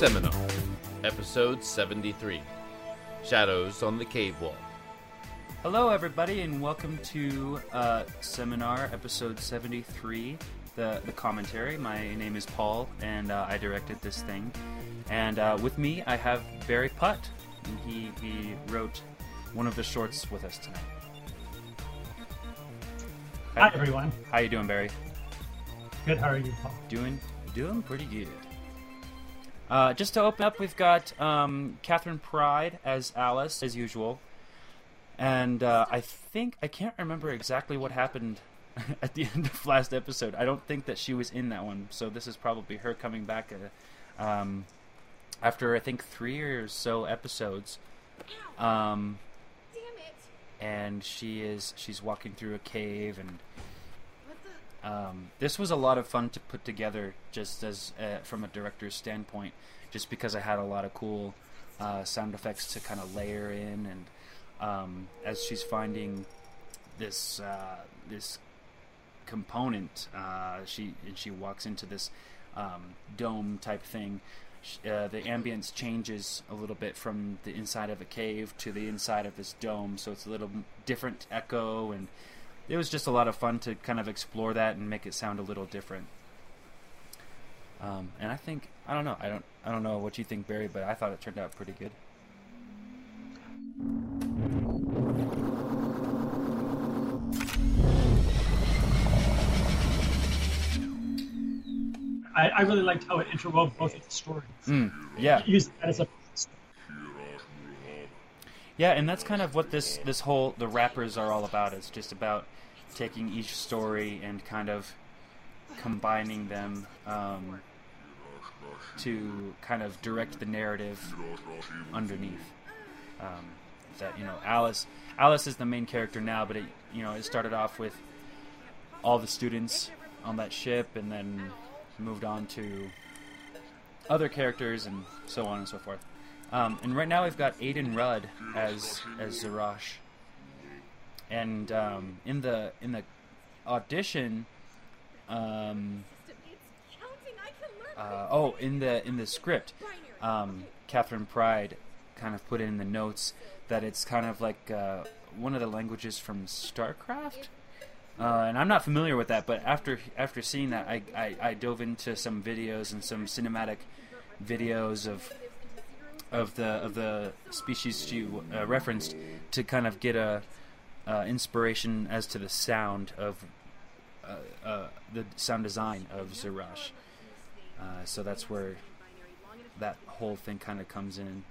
Seminar, Episode 73 Shadows on the Cave Wall. Hello, everybody, and welcome to uh, Seminar Episode 73, the, the commentary. My name is Paul, and uh, I directed this thing. And uh, with me, I have Barry Putt, and he, he wrote one of the shorts with us tonight. Hi, everyone. How you doing, Barry? Good. How are you, Paul? Doing doing pretty good. Uh, just to open up, we've got um, Catherine Pride as Alice, as usual. And uh, I think, I can't remember exactly what happened at the end of last episode. I don't think that she was in that one, so this is probably her coming back uh, um, after, I think, three or so episodes. Um, and she is, she's walking through a cave and um, this was a lot of fun to put together, just as uh, from a director's standpoint, just because I had a lot of cool uh, sound effects to kind of layer in, and um, as she's finding this uh, this component, uh, she and she walks into this um, dome type thing. Uh, the ambience changes a little bit from the inside of a cave to the inside of this dome, so it's a little different echo and it was just a lot of fun to kind of explore that and make it sound a little different. Um, and I think I don't know I don't I don't know what you think Barry, but I thought it turned out pretty good. I, I really liked how it interwove both of the stories. Mm, yeah, Use that as a yeah, and that's kind of what this this whole the wrappers are all about. It's just about taking each story and kind of combining them um, to kind of direct the narrative underneath. Um, that you know, Alice Alice is the main character now, but it you know it started off with all the students on that ship, and then moved on to other characters, and so on and so forth. Um, and right now we've got Aiden Rudd as as Zarash and um, in the in the audition, um, uh, oh, in the in the script, um, Catherine Pride kind of put in the notes that it's kind of like uh, one of the languages from StarCraft. Uh, and I'm not familiar with that, but after after seeing that, I, I, I dove into some videos and some cinematic videos of of the of the species she uh, referenced to kind of get a uh, inspiration as to the sound of uh, uh, the sound design of Zarash. Uh, so that's where that whole thing kind of comes in.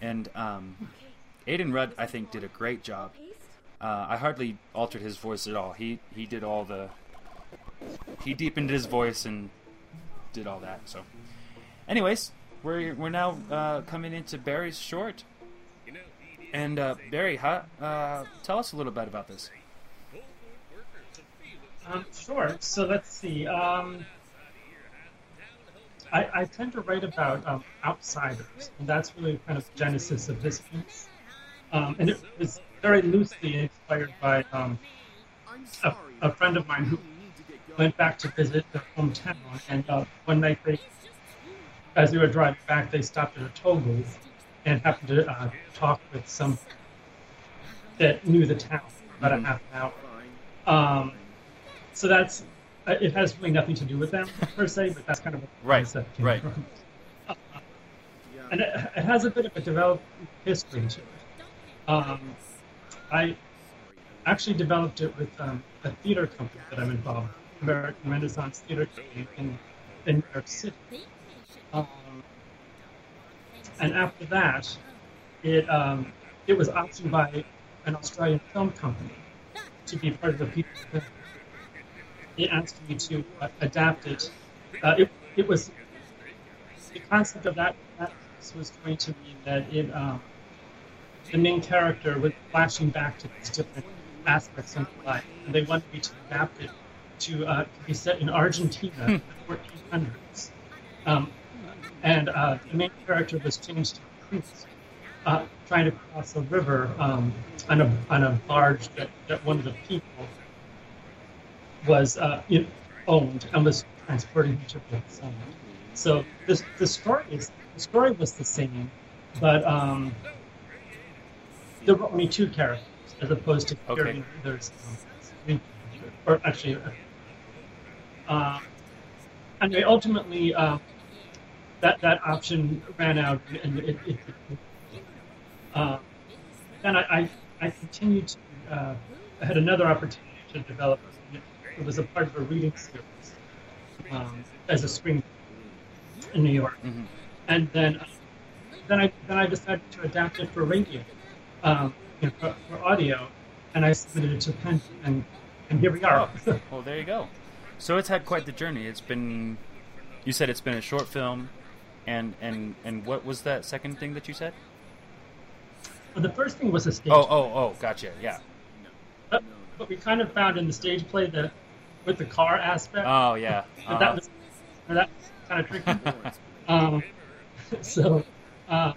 And um, Aiden Rudd, I think, did a great job. Uh, I hardly altered his voice at all. He he did all the he deepened his voice and did all that. So, anyways, we're we're now uh, coming into Barry's short. And uh, Barry, huh, uh, tell us a little bit about this. Um, sure. So let's see. Um, I, I, tend to write about um, outsiders, and that's really kind of the genesis of this piece. Um, and it was very loosely inspired by um, a, a, friend of mine who went back to visit their hometown, and uh, one night they, as they were driving back, they stopped at a toll booth and happened to uh, talk with some that knew the town for about mm-hmm. a half an hour. Um, so that's uh, it has really nothing to do with them per se, but that's kind of what right, right. From. Uh, and it, it, has a bit of a developed history to it. Um, I actually developed it with um, a theater company that I'm involved with, American Renaissance Theater Company in, in New York City. Um, and after that, it um, it was optioned by an Australian film company to be part of the people. They asked me to uh, adapt it. Uh, it. It was the concept of that, that was going to be that it um, the main character was flashing back to these different aspects of life, and they wanted me to adapt it to, uh, be set in Argentina in the 1400s. Um, and uh, the main character was changed to a priest, uh, trying to cross a river um, on a on a barge that, that one of the people was uh, owned and was transporting him to the sun. So the the story is the story was the same, but um, there were only two characters as opposed to Okay. there's um, or actually. Uh, anyway, ultimately, uh, that that option ran out, and it. it, it uh, then I, I, I continued to. Uh, I had another opportunity to develop. It It was a part of a reading series um, as a spring in New York, Mhm. and then then I then I decided to adapt it for radio, um, you know, for, for audio, and I submitted it to Penn, and and here we are. Oh, well, there you go. So it's had quite the journey. It's been, you said it's been a short film, and and and what was that second thing that you said? Well, the first thing was a stage. Oh, oh, oh, gotcha. Yeah. But, but we kind of found in the stage play that with the car aspect, Oh, yeah. that, Uh-huh. that was that was kind of tricky. um, so, um,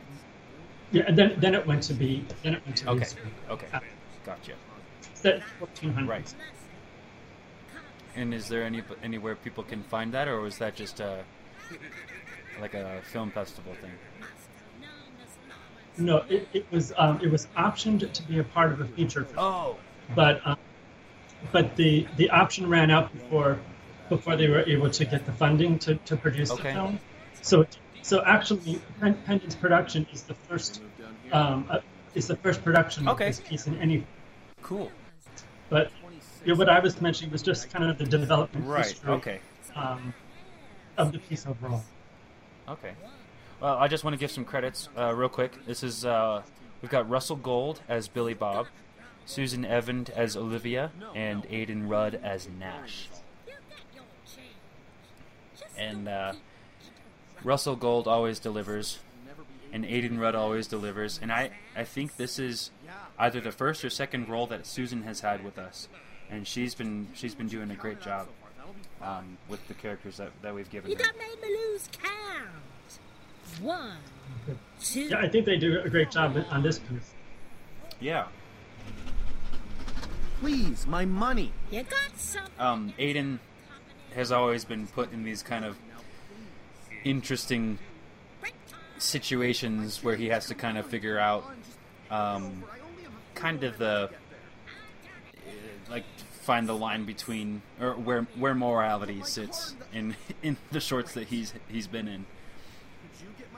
yeah, and then then it went to be then it went to Okay. screen. Okay. Uh, Gotcha. set fourteen hundred. Right. And is there any anywhere people can find that, or was that just a like a film festival thing? No, it, it was um, it was optioned to be a part of a feature film. Oh. but um, but the the option ran out before before they were able to get the funding to, to produce Okay. the film. So so actually, Pen- Pendant's production is the first um, uh, is the first production Okay. of this piece in any. Cool. But yeah, what I was mentioning was just kind of the development Right. history Okay. um, of the piece overall. Okay. Well, I just want to give some credits uh, real quick. This is uh, we've got Russell Gold as Billy Bob, Susan Evans as Olivia, and Aiden Rudd as Nash. And uh, Russell Gold always delivers, and Aiden Rudd always delivers. And I, I think this is either the first or second role that Susan has had with us, and she's been she's been doing a great job um, with the characters that, that we've given You her. done made me lose count. One, two. Yeah, I think they do a great job on this piece. Yeah. Please, my money. You got some. um, Aiden has always been put in these kind of interesting situations where he has to kind of figure out um, kind of the like find the line between or where where morality sits in in the shorts that he's he's been in.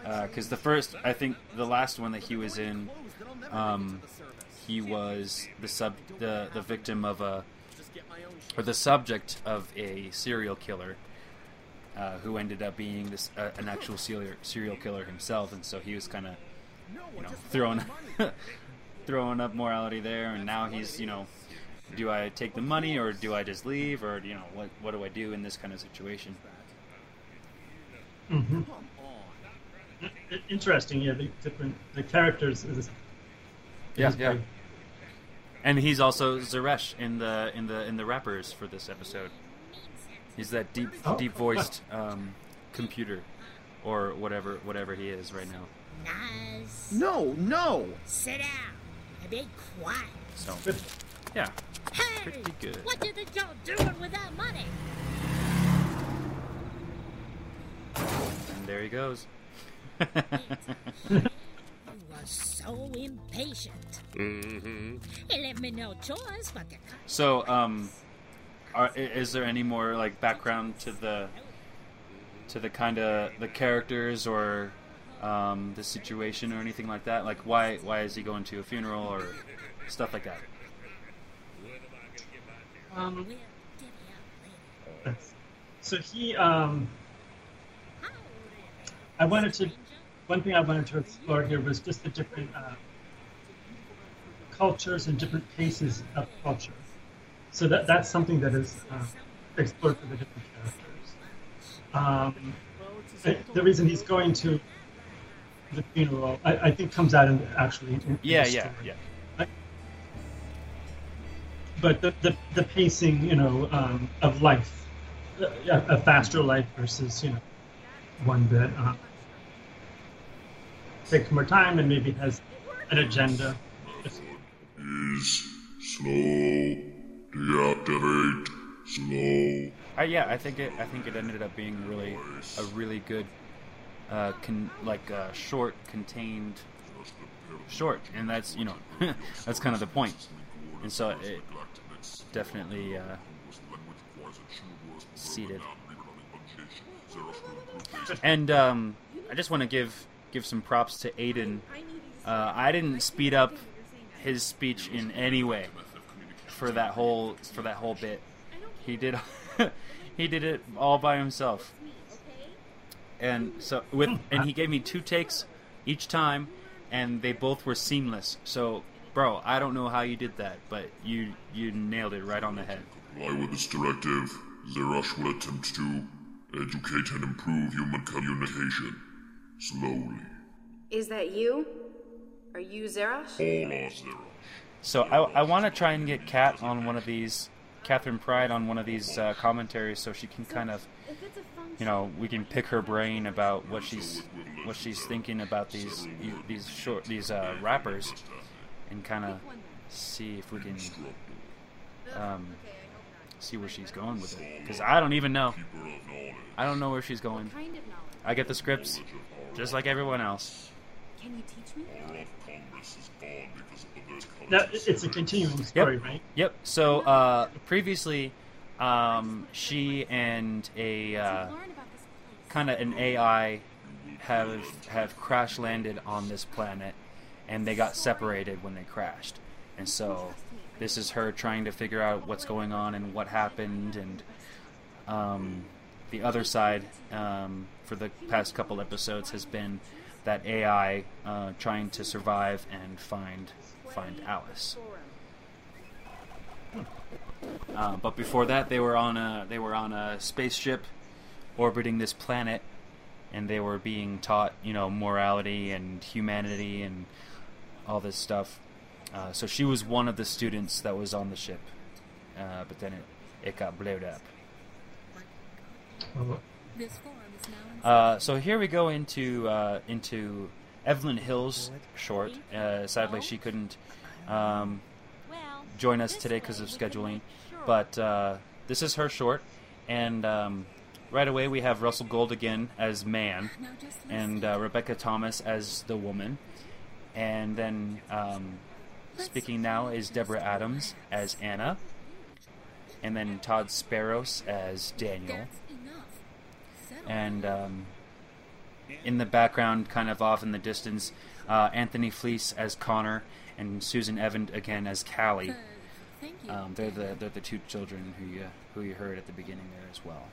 Because the first I think the last one that he was in um, he was the sub the the victim of a or the subject of a serial killer uh, who ended up being this uh, an actual serial serial killer himself, and so he was kind of you know throwing throwing up morality there, and now he's you know do I take the money or do I just leave or you know what what do I do in this kind of situation? hmm Interesting, yeah. The different the characters is, Yeah, is yeah. very- And he's also Zeresh in the in the in the wrappers for this episode. He's that deep Oh. deep voiced um, computer or whatever whatever he is right now. Nice. No, no. Sit down and be quiet. So Good. Yeah, Hey, Pretty good. what do you think doing with that money? and there he goes. So impatient. Mm-hmm. It left me no choice but to cut. so um, are, is there any more like background to the to the kind of the characters or um, the situation or anything like that? Like why why is he going to a funeral or stuff like that? Um, We'll divvy up so he, um, I wanted to. One thing I wanted to explore here was just the different uh, cultures and different paces of culture. So that that's something that is uh, explored for the different characters. Um, the, the reason he's going to the funeral, I, I think, comes out in actually. In, in Yeah, the yeah, story. yeah. But the, the, the pacing, you know, um, of life, uh, a, a faster life versus, you know, one that uh, takes more time and maybe has an agenda. is slow deactivate Slow. Uh, yeah, I think it. I think it ended up being really a really good, uh, con- like uh, short, contained, short, and that's you know that's kind of the point. And so it definitely uh, seated. And um, I just want to give give some props to Aiden. Uh, I didn't speed up his speech in any way for that whole for that whole bit. He did he did it all by himself. And so with and he gave me two takes each time and they both were seamless. So bro, I don't know how you did that, but you you nailed it right on the head. Comply with this directive. Zerosh will attempt to educate and improve human communication. Slowly. Is that you? Are you Zerosh? All are Zerosh. So I, I want to try and get Kat on one of these, Catherine Pride on one of these uh, commentaries, so she can kind of, you know, we can pick her brain about what she's what she's thinking about these these short these uh, wrappers, and kind of see if we can um, see where she's going with it. Because I don't even know. I don't know where she's going. I get the scripts, just like everyone else. Can you teach me? Now, it- it's a continuing story, right? Yep. So uh, previously, um, she and a uh, Learn about this place. kind of an AI have have crash landed on this planet, and they got separated when they crashed. And so, this is her trying to figure out what's going on and what happened, and um, the other side um, for the past couple episodes has been that AI uh, trying to survive and find find Alice. Uh, but before that, they were on a they were on a spaceship orbiting this planet, and they were being taught, you know, morality and humanity and all this stuff. Uh, so she was one of the students that was on the ship, uh, but then it it got blowed up. Well, This forum is now in Uh, so here we go into uh, into Evelyn Hill's short. Uh, sadly, she couldn't um, join us today because of scheduling, but uh, this is her short, and um, right away we have Russell Gold again as man, and uh, Rebecca Thomas as the woman, and then um, speaking now is Deborah Adams as Anna, and then Todd Sparrows as Daniel. That's enough. Settle and um, in the background, kind of off in the distance, uh, Anthony Fleece as Connor and Susan Evans again as Callie. Good. Thank you. Um, they're the they're the two children who you who you heard at the beginning there as well.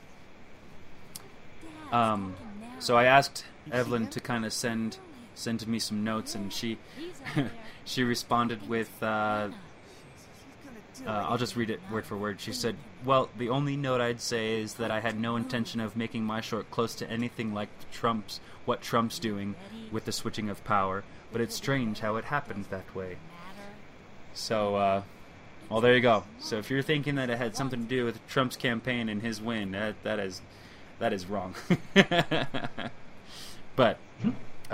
Um, so I asked Evelyn to kind of send send me some notes, and she He's up there. she responded with. Uh, uh, I'll just read it word for word. She said, "Well, the only note I'd say is that I had no intention of making my short close to anything like Trump's what Trump's doing with the switching of power, but it's strange how it happened that way." So, uh, well, there you go. So if you're thinking that it had something to do with Trump's campaign and his win, that that is that is wrong. but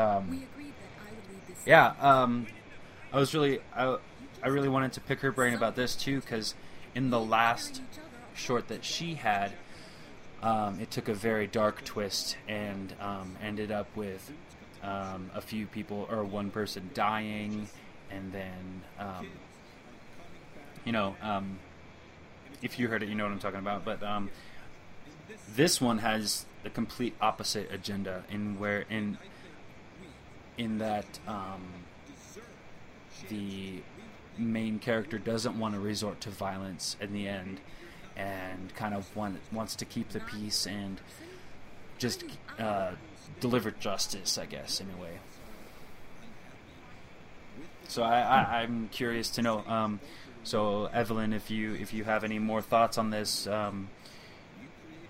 um, We agreed that I would lead this. yeah, um, I was really I, I really wanted to pick her brain about this too because in the last short that she had, um, it took a very dark twist and um, ended up with um, a few people or one person dying, and then um, you know um, if you heard it, you know what I'm talking about. But um, this one has the complete opposite agenda in where in in that um, the main character doesn't want to resort to violence in the end and kind of want, wants to keep the peace and just uh, deliver justice, I guess, in a way. So I, I'm curious to know. Um, so Evelyn, if you if you have any more thoughts on this, um,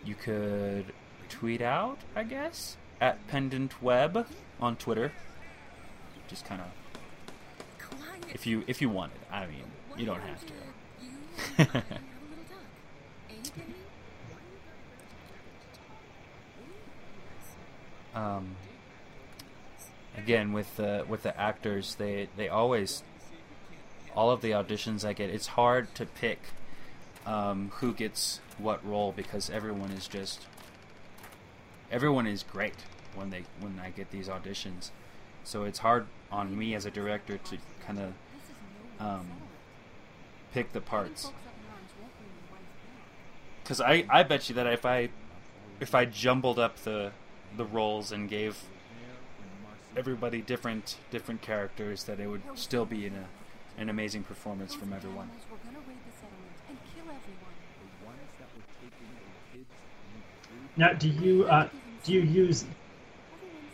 you could tweet out, I guess, at Pendant Web on Twitter. Just kind of if you if you wanted. I mean, you don't have to. You have a little talk. Ain't it, Penny? um, again with the with the actors, they they always all of the auditions I get. It's hard to pick um, who gets what role because everyone is just everyone is great when they when I get these auditions. So it's hard on me as a director to kind of um, pick the parts. Because I, I bet you that if I if I jumbled up the the roles and gave everybody different different characters, that it would still be in a, an amazing performance from everyone. Now, do you uh, do you use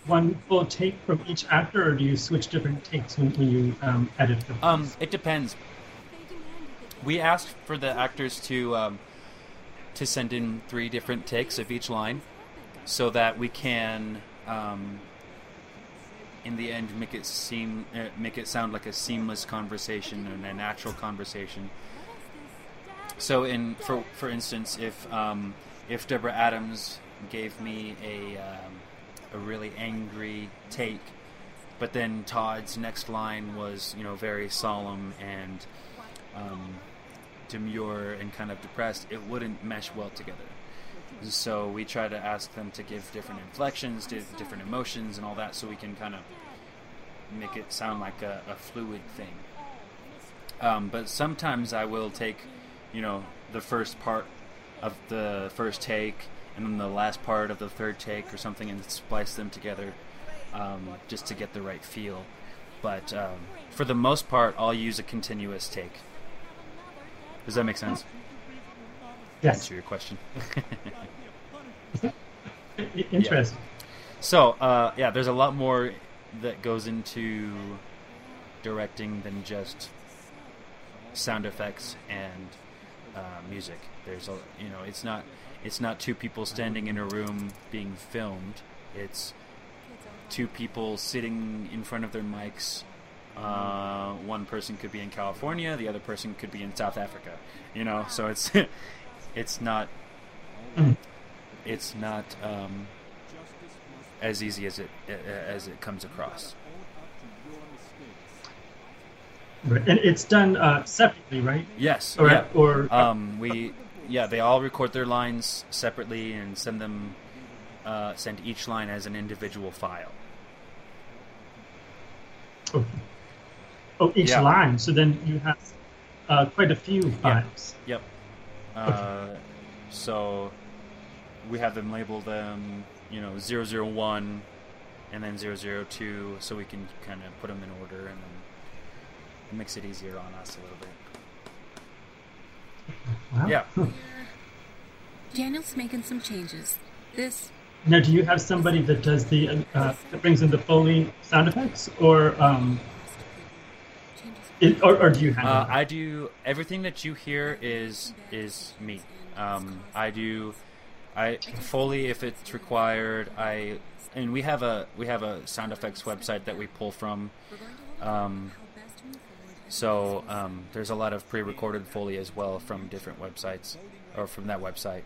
one full take from each actor, or do you switch different takes when, when you um, edit them? Um, it depends. We asked for the actors to um, to send in three different takes of each line, so that we can, um, in the end, make it seem uh, make it sound like a seamless conversation and a natural conversation. So, in for for instance, if um, if Deborah Adams gave me a um, a really angry take, but then Todd's next line was you know very solemn and um, demure and kind of depressed, it wouldn't mesh well together. So we try to ask them to give different inflections, di- different emotions, and all that, so we can kind of make it sound like a, a fluid thing. Um, but sometimes I will take, you know, the first part of the first take and then the last part of the third take or something and splice them together um, just to get the right feel. But um, for the most part, I'll use a continuous take. Does that make sense? yes, Answer your question. Interesting. So, uh, yeah, there's a lot more that goes into directing than just sound effects and uh, music. There's a, you know, it's not, it's not two people standing in a room being filmed. It's two people sitting in front of their mics. Uh, one person could be in California, the other person could be in South Africa. You know, so it's, it's not, it's not. Um, as easy as it as it comes across. Right. And it's done uh, separately, right? Yes. Or yeah. or Um, we yeah they all record their lines separately and send them uh, send each line as an individual file. oh, oh, each Yeah. line. So then you have uh, quite a few files. Yep. Uh, so we have them labeled them, you know 001 and then 002 so we can kind of put them in order and then it makes it easier on us a little bit. Wow. Yeah. Daniel's making some changes. This Now, do you have somebody that does the uh, that brings in the Foley sound effects, or um, it, or, or do you handle? Uh. I do everything that you hear is is me. Um, I do I fully if it's required. I and we have a we have a sound effects website that we pull from. Um, so um, there's a lot of pre-recorded foley as well from different websites or from that website.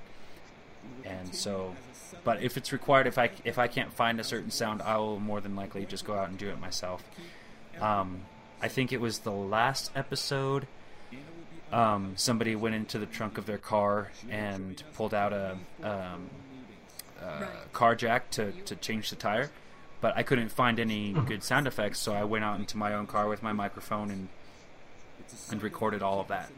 And so, but if it's required, if I if I can't find a certain sound, I will more than likely just go out and do it myself. Um, I think it was the last episode. Um, somebody went into the trunk of their car and pulled out a um, uh, car jack to, to change the tire, but I couldn't find any good sound effects, so I went out into my own car with my microphone and and recorded all of that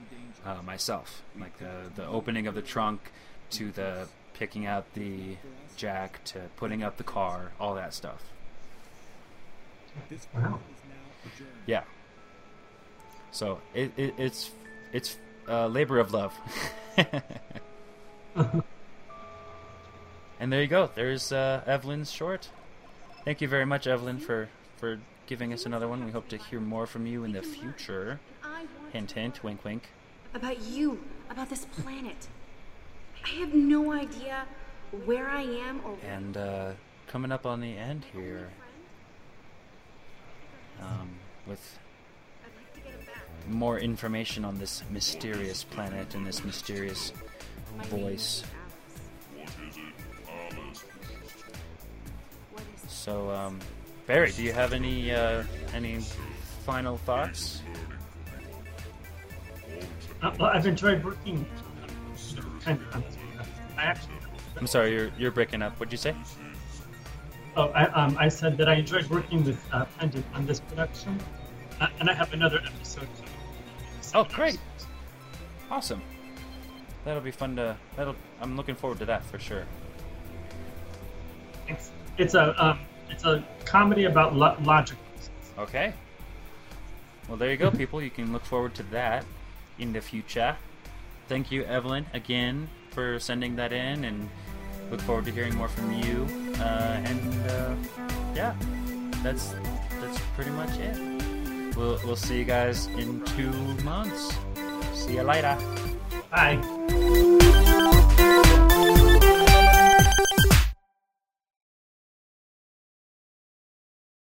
uh, myself, like the the opening of the trunk to the picking out the jack to putting up the car, all that stuff. wow. Yeah. So it, it it's it's a labor of love. and there you go. There's uh, Evelyn's short. Thank you very much, Evelyn, for for giving us another one. We hope to hear more from you in the future. Hint, hint, wink, wink. about you, about this planet. I have no idea where I am or And uh, coming up on the end here, um, with more information on this mysterious planet and this mysterious voice. So, um, Barry, do you have any uh, any final thoughts? Uh, well, I've enjoyed working Pendant on. I actually. I'm sorry, you're you're breaking up. What'd you say? Oh, I, um, I said that I enjoyed working with uh, Pendant on this production, uh, and I have another episode. Oh, great! Awesome. That'll be fun to. That'll. I'm looking forward to that for sure. It's, it's a um, it's a comedy about lo- logic. Okay. Well, there you go, people. You can look forward to that in the future. Thank you, Evelyn, again for sending that in, and look forward to hearing more from you. Uh, and uh, yeah, that's that's pretty much it. We'll we'll see you guys in two months. See you later. Bye.